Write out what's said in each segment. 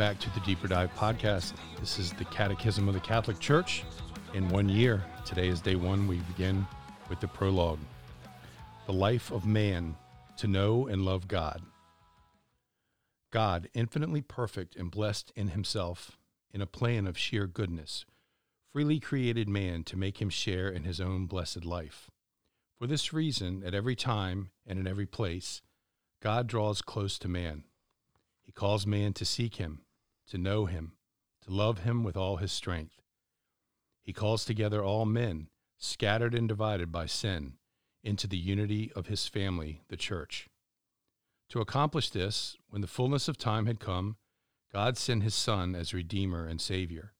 back to the Deeper Dive podcast. This is the Catechism of the Catholic Church in one year. Today is day one. We begin with the prologue The Life of Man to Know and Love God. God, infinitely perfect and blessed in himself, in a plan of sheer goodness, freely created man to make him share in his own blessed life. For this reason, at every time and in every place, God draws close to man. He calls man to seek him, to know him, to love him with all his strength. He calls together all men, scattered and divided by sin, into the unity of his family, the church. To accomplish this, when the fullness of time had come, God sent his Son as Redeemer and Savior.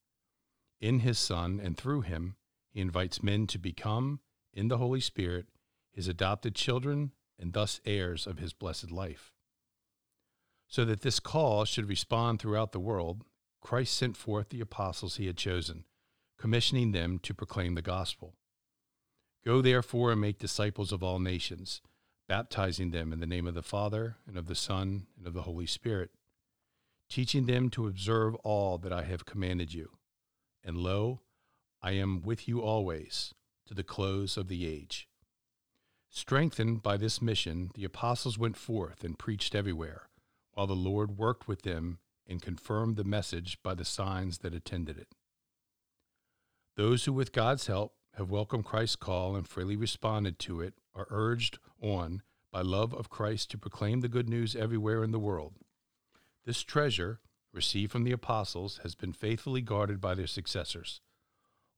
In his Son and through him, he invites men to become in the Holy Spirit, his adopted children, and thus heirs of his blessed life. So that this call should respond throughout the world, Christ sent forth the apostles he had chosen, commissioning them to proclaim the gospel. Go therefore and make disciples of all nations, baptizing them in the name of the Father, and of the Son, and of the Holy Spirit, teaching them to observe all that I have commanded you. And lo, I am with you always to the close of the age. Strengthened by this mission, the apostles went forth and preached everywhere, while the Lord worked with them and confirmed the message by the signs that attended it. Those who, with God's help, have welcomed Christ's call and freely responded to it are urged on by love of Christ to proclaim the good news everywhere in the world. This treasure, received from the apostles, has been faithfully guarded by their successors.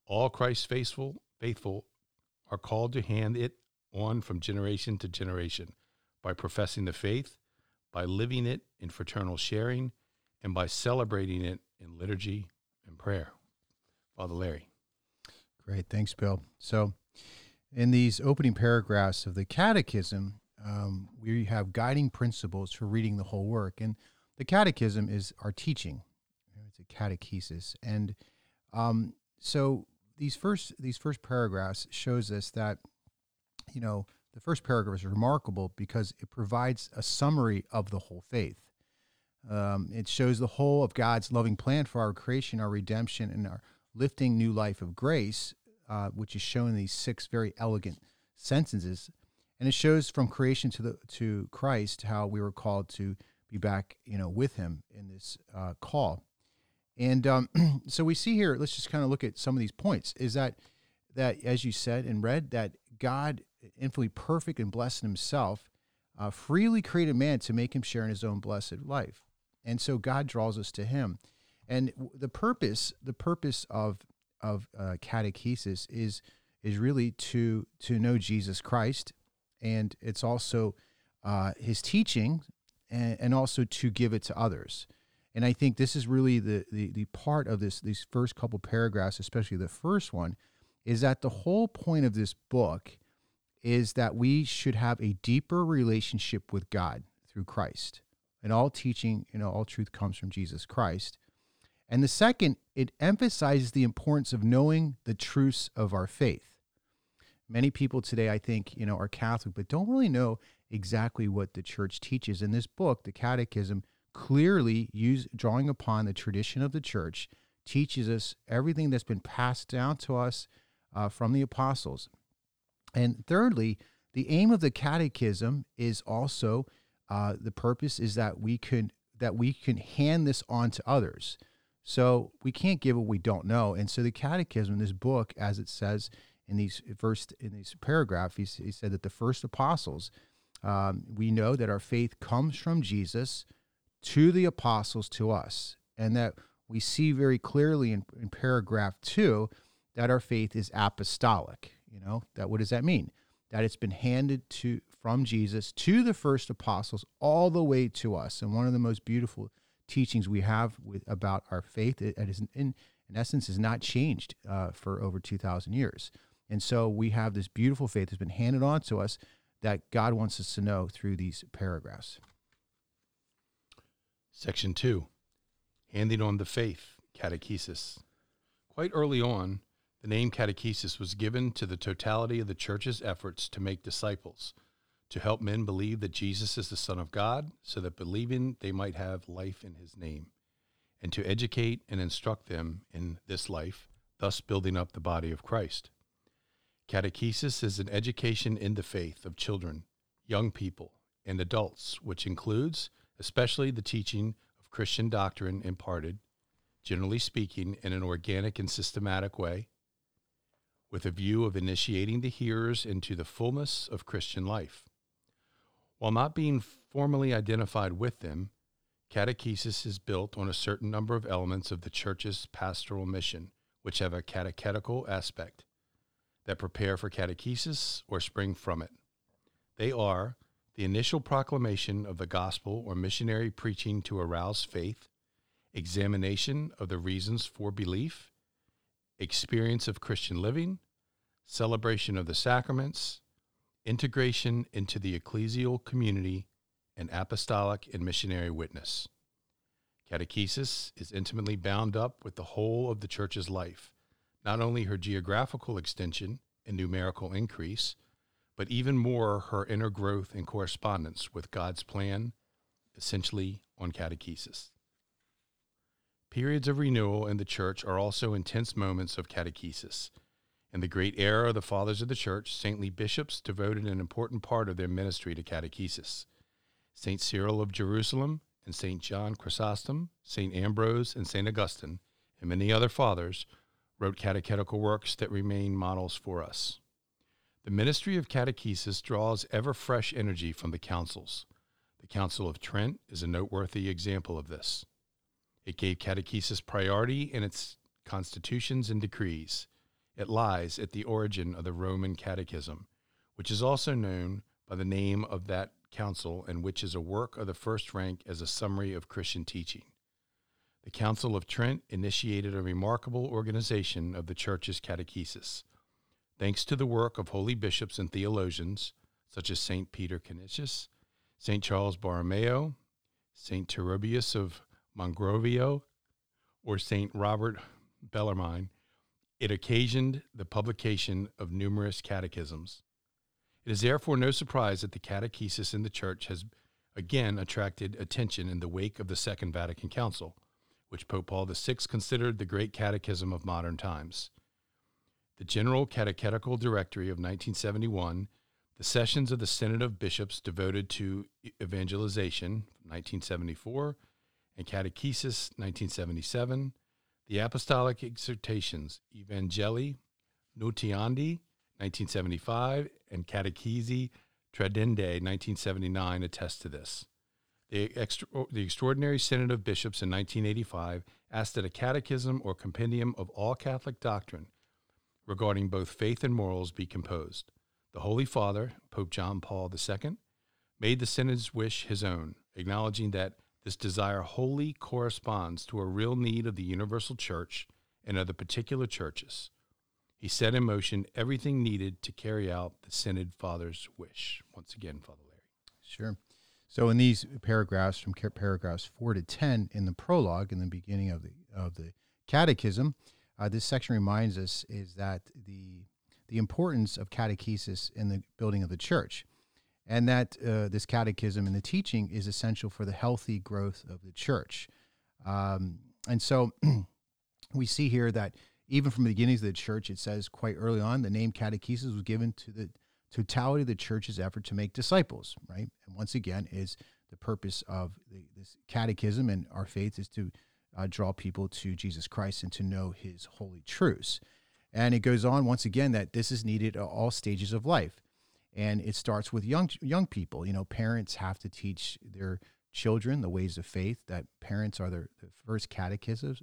All Christ's faithful, faithful are called to hand it on from generation to generation by professing the faith, by living it in fraternal sharing, and by celebrating it in liturgy and prayer. Father Larry. Great. Thanks, Bill. So, in these opening paragraphs of the Catechism, um, we have guiding principles for reading the whole work. And the Catechism is our teaching, it's a catechesis. And um, so, these first these first paragraphs shows us that you know, the first paragraph is remarkable because it provides a summary of the whole faith. Um, it shows the whole of God's loving plan for our creation, our redemption, and our lifting new life of grace, uh, which is shown in these six very elegant sentences. And it shows from creation to the to Christ how we were called to be back, you know, with Him in this uh, call. And um, so we see here. Let's just kind of look at some of these points. Is that that as you said and read that God infinitely perfect and blessed himself, uh, freely created man to make him share in his own blessed life. And so God draws us to him. And the purpose, the purpose of of uh, catechesis is is really to to know Jesus Christ, and it's also uh, his teaching, and, and also to give it to others. And I think this is really the, the the part of this these first couple paragraphs, especially the first one, is that the whole point of this book is that we should have a deeper relationship with God through Christ. And all teaching, you know, all truth comes from Jesus Christ. And the second, it emphasizes the importance of knowing the truths of our faith. Many people today, I think, you know, are Catholic, but don't really know exactly what the church teaches. In this book, the Catechism, clearly use, drawing upon the tradition of the church, teaches us everything that's been passed down to us uh, from the apostles. And thirdly, the aim of the catechism is also uh, the purpose is that we can that we can hand this on to others. So we can't give what we don't know. And so the catechism, this book, as it says in these first in these paragraph, he, he said that the first apostles, um, we know that our faith comes from Jesus to the apostles to us, and that we see very clearly in, in paragraph two that our faith is apostolic. You know, that what does that mean? That it's been handed to from Jesus to the first apostles all the way to us. And one of the most beautiful teachings we have with about our faith, it, it is in, in essence, is not changed uh, for over 2,000 years. And so we have this beautiful faith that's been handed on to us that God wants us to know through these paragraphs. Section 2 Handing on the Faith, Catechesis. Quite early on, the name catechesis was given to the totality of the church's efforts to make disciples, to help men believe that Jesus is the Son of God, so that believing they might have life in his name. and to educate and instruct them in this life, thus building up the body of Christ. Catechesis is an education in the faith of children, young people, and adults, which includes especially the teaching of Christian doctrine imparted, generally speaking, in an organic and systematic way, with a view of initiating the hearers into the fullness of Christian life. While not being formally identified with them, catechesis is built on a certain number of elements of the Church's pastoral mission, which have a catechetical aspect that prepare for catechesis or spring from it. They are the initial proclamation of the gospel or missionary preaching to arouse faith, examination of the reasons for belief, experience of Christian living, celebration of the sacraments, integration into the ecclesial community, and apostolic and missionary witness. Catechesis is intimately bound up with the whole of the Church's life, not only her geographical extension and numerical increase, but even more her inner growth and correspondence with God's plan, essentially on catechesis. Periods of renewal in the church are also intense moments of catechesis. In the great era of the fathers of the church, saintly bishops devoted an important part of their ministry to catechesis. St. Cyril of Jerusalem and St. John Chrysostom, St. Ambrose, and St. Augustine, and many other fathers wrote catechetical works that remain models for us. The ministry of catechesis draws ever fresh energy from the councils. The Council of Trent is a noteworthy example of this. It gave catechesis priority in its constitutions and decrees. It lies at the origin of the Roman Catechism, which is also known by the name of that council and which is a work of the first rank as a summary of Christian teaching. The Council of Trent initiated a remarkable organization of the Church's catechesis. Thanks to the work of holy bishops and theologians, such as St. Peter Canisius, St. Charles Borromeo, St. Turibius of Mongrovejo, or St. Robert Bellarmine, it occasioned the publication of numerous catechisms. It is therefore no surprise that the catechesis in the Church has again attracted attention in the wake of the Second Vatican Council, which Pope Paul VI considered the great catechism of modern times. The General Catechetical Directory of 1971, the sessions of the Synod of Bishops devoted to evangelization, 1974, and Catechesis 1977, the Apostolic Exhortations Evangelii Nuntiandi 1975 and Catechesi Tradendae 1979 attest to this. The, extra, the Extraordinary Synod of Bishops in 1985 asked that a catechism or compendium of all Catholic doctrine regarding both faith and morals be composed. The Holy Father, Pope John Paul II, made the Synod's wish his own, acknowledging that this desire wholly corresponds to a real need of the universal church and of the particular churches. He set in motion everything needed to carry out the Synod Father's wish. Once again, Father Larry. Sure. So in these paragraphs, from paragraphs four to ten in the prologue, in the beginning of the of the Catechism, uh, this section reminds us is that the the importance of catechesis in the building of the church and that uh, this catechism and the teaching is essential for the healthy growth of the church. Um, and so we see here that even from the beginnings of the church, it says quite early on the name catechesis was given to the totality of the church's effort to make disciples, right? And once again, is the purpose of the, this catechism and our faith is to uh, draw people to Jesus Christ and to know his holy truths. And it goes on once again that this is needed at all stages of life and it starts with young young people. You know, parents have to teach their children the ways of faith. That parents are the, the first catechists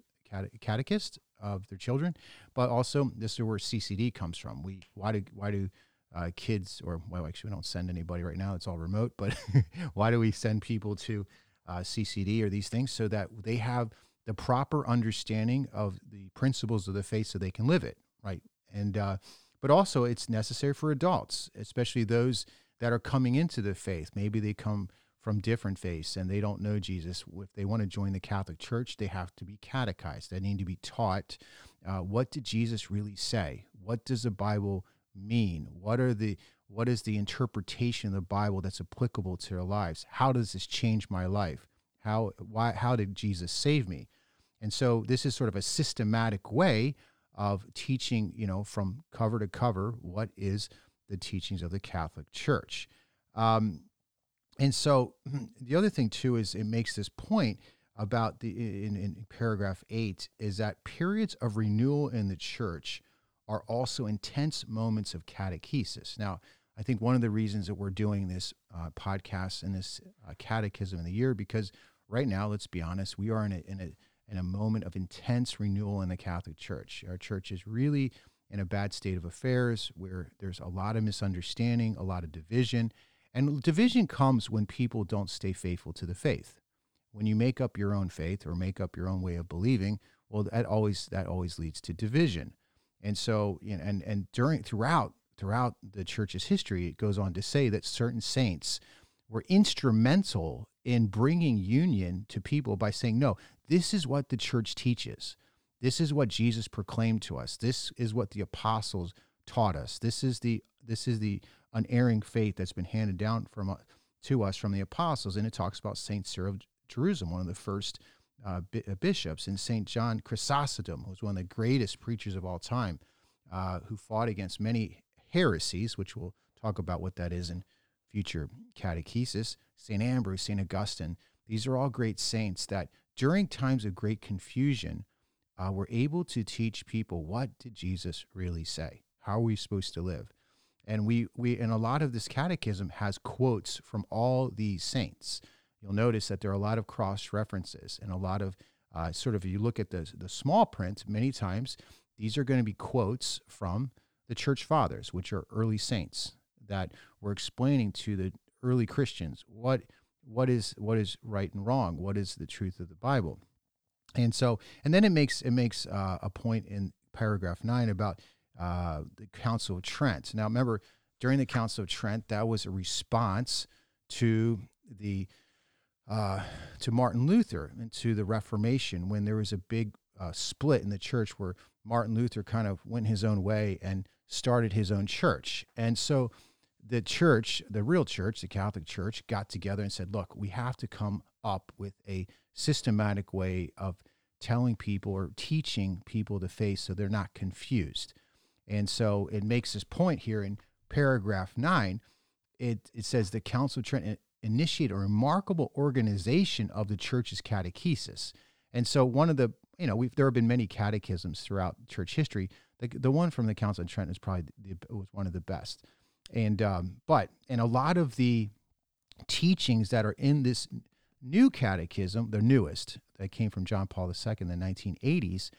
catechist of their children, but also this is where CCD comes from. We why do why do uh, kids or well actually we don't send anybody right now. It's all remote, but why do we send people to uh, CCD or these things so that they have the proper understanding of the principles of the faith so they can live it right and uh, but also it's necessary for adults, especially those that are coming into the faith. Maybe they come from different faiths and they don't know Jesus. If they want to join the Catholic Church, they have to be catechized. They need to be taught uh, what did Jesus really say? What does the Bible mean? What are the what is the interpretation of the Bible that's applicable to their lives? How does this change my life? How why how did Jesus save me? And so this is sort of a systematic way of teaching, you know, from cover to cover what is the teachings of the Catholic Church. Um, and so the other thing too is it makes this point about the in, in paragraph eight is that periods of renewal in the church are also intense moments of catechesis. Now, I think one of the reasons that we're doing this uh, podcast and this uh, catechism of the year because right now, let's be honest, we are in a, in a in a moment of intense renewal in the Catholic Church. Our church is really in a bad state of affairs where there's a lot of misunderstanding, a lot of division. And division comes when people don't stay faithful to the faith. When you make up your own faith or make up your own way of believing, well, that always that always leads to division. And so, you know, and and during throughout throughout the church's history, it goes on to say that certain saints were instrumental in bringing union to people by saying, no, this is what the church teaches. This is what Jesus proclaimed to us. This is what the apostles taught us. This is the this is the unerring faith that's been handed down from uh, to us from the apostles. And it talks about Saint Cyril of Jerusalem, one of the first uh, uh bishops, and Saint John Chrysostom, who was one of the greatest preachers of all time, uh, who fought against many heresies, which we'll talk about what that is in future catechesis. St. Ambrose, St. Augustine, these are all great saints that during times of great confusion uh, were able to teach people what did Jesus really say? How are we supposed to live? And we, we and a lot of this catechism has quotes from all these saints. You'll notice that there are a lot of cross references and a lot of uh, sort of, you look at the, the small print, many times these are going to be quotes from the church fathers, which are early saints that were explaining to the early Christians what what is what is right and wrong, what is the truth of the Bible, and so and then it makes it makes uh, a point in paragraph nine about uh, the Council of Trent. Now remember, during the Council of Trent, that was a response to the uh, to Martin Luther and to the Reformation when there was a big uh, split in the church where Martin Luther kind of went his own way and started his own church, and so the church, the real church, the Catholic Church, got together and said, look, we have to come up with a systematic way of telling people or teaching people the faith so they're not confused. And so it makes this point here in paragraph nine. It, it says the Council of Trent initiated a remarkable organization of the church's catechesis. And so one of the, you know, there have been many catechisms throughout church history. The, the one from the Council of Trent is probably the, was one of the best. And um, but and a lot of the teachings that are in this new catechism, the newest that came from John Paul II in the 1980s,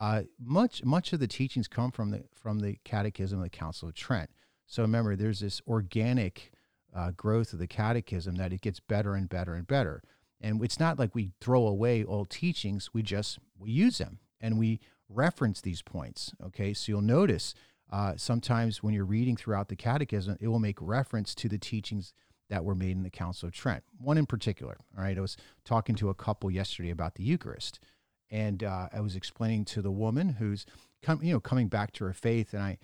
uh, much much of the teachings come from the from the Catechism of the Council of Trent. So remember, there's this organic uh, growth of the Catechism that it gets better and better and better. And it's not like we throw away old teachings; we just we use them and we reference these points. Okay, so you'll notice uh, sometimes when you're reading throughout the catechism, it will make reference to the teachings that were made in the Council of Trent. One in particular, all right, I was talking to a couple yesterday about the Eucharist, and uh, I was explaining to the woman who's come, you know, coming back to her faith, and I,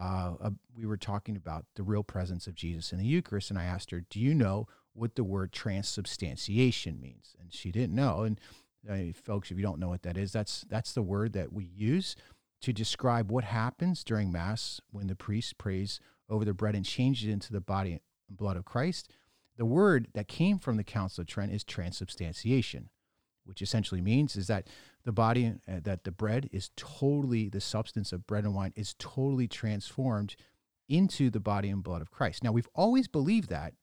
uh, we were talking about the real presence of Jesus in the Eucharist, and I asked her, "Do you know what the word transubstantiation means?" And she didn't know. And uh, folks, if you don't know what that is, that's that's the word that we use to describe what happens during Mass when the priest prays over the bread and changes it into the body and blood of Christ. The word that came from the Council of Trent is transubstantiation, which essentially means is that the body, uh, that the bread is totally, the substance of bread and wine is totally transformed into the body and blood of Christ. Now, we've always believed that,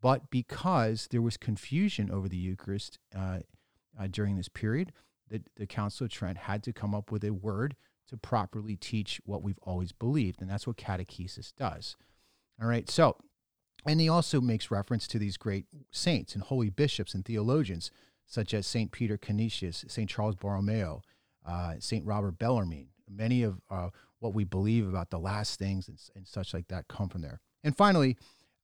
but because there was confusion over the Eucharist uh, uh, during this period, the, the Council of Trent had to come up with a word to properly teach what we've always believed. And that's what catechesis does. All right. So, and he also makes reference to these great saints and holy bishops and theologians, such as St. Peter Canisius, St. Charles Borromeo, uh, St. Robert Bellarmine. Many of uh, what we believe about the last things and, and, such like that come from there. And finally,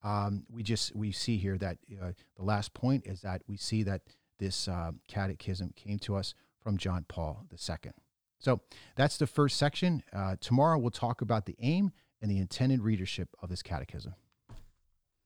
um, we just we see here that uh, the last point is that we see that this uh, catechism came to us from John Paul II. So that's the first section. Uh, tomorrow we'll talk about the aim and the intended readership of this catechism.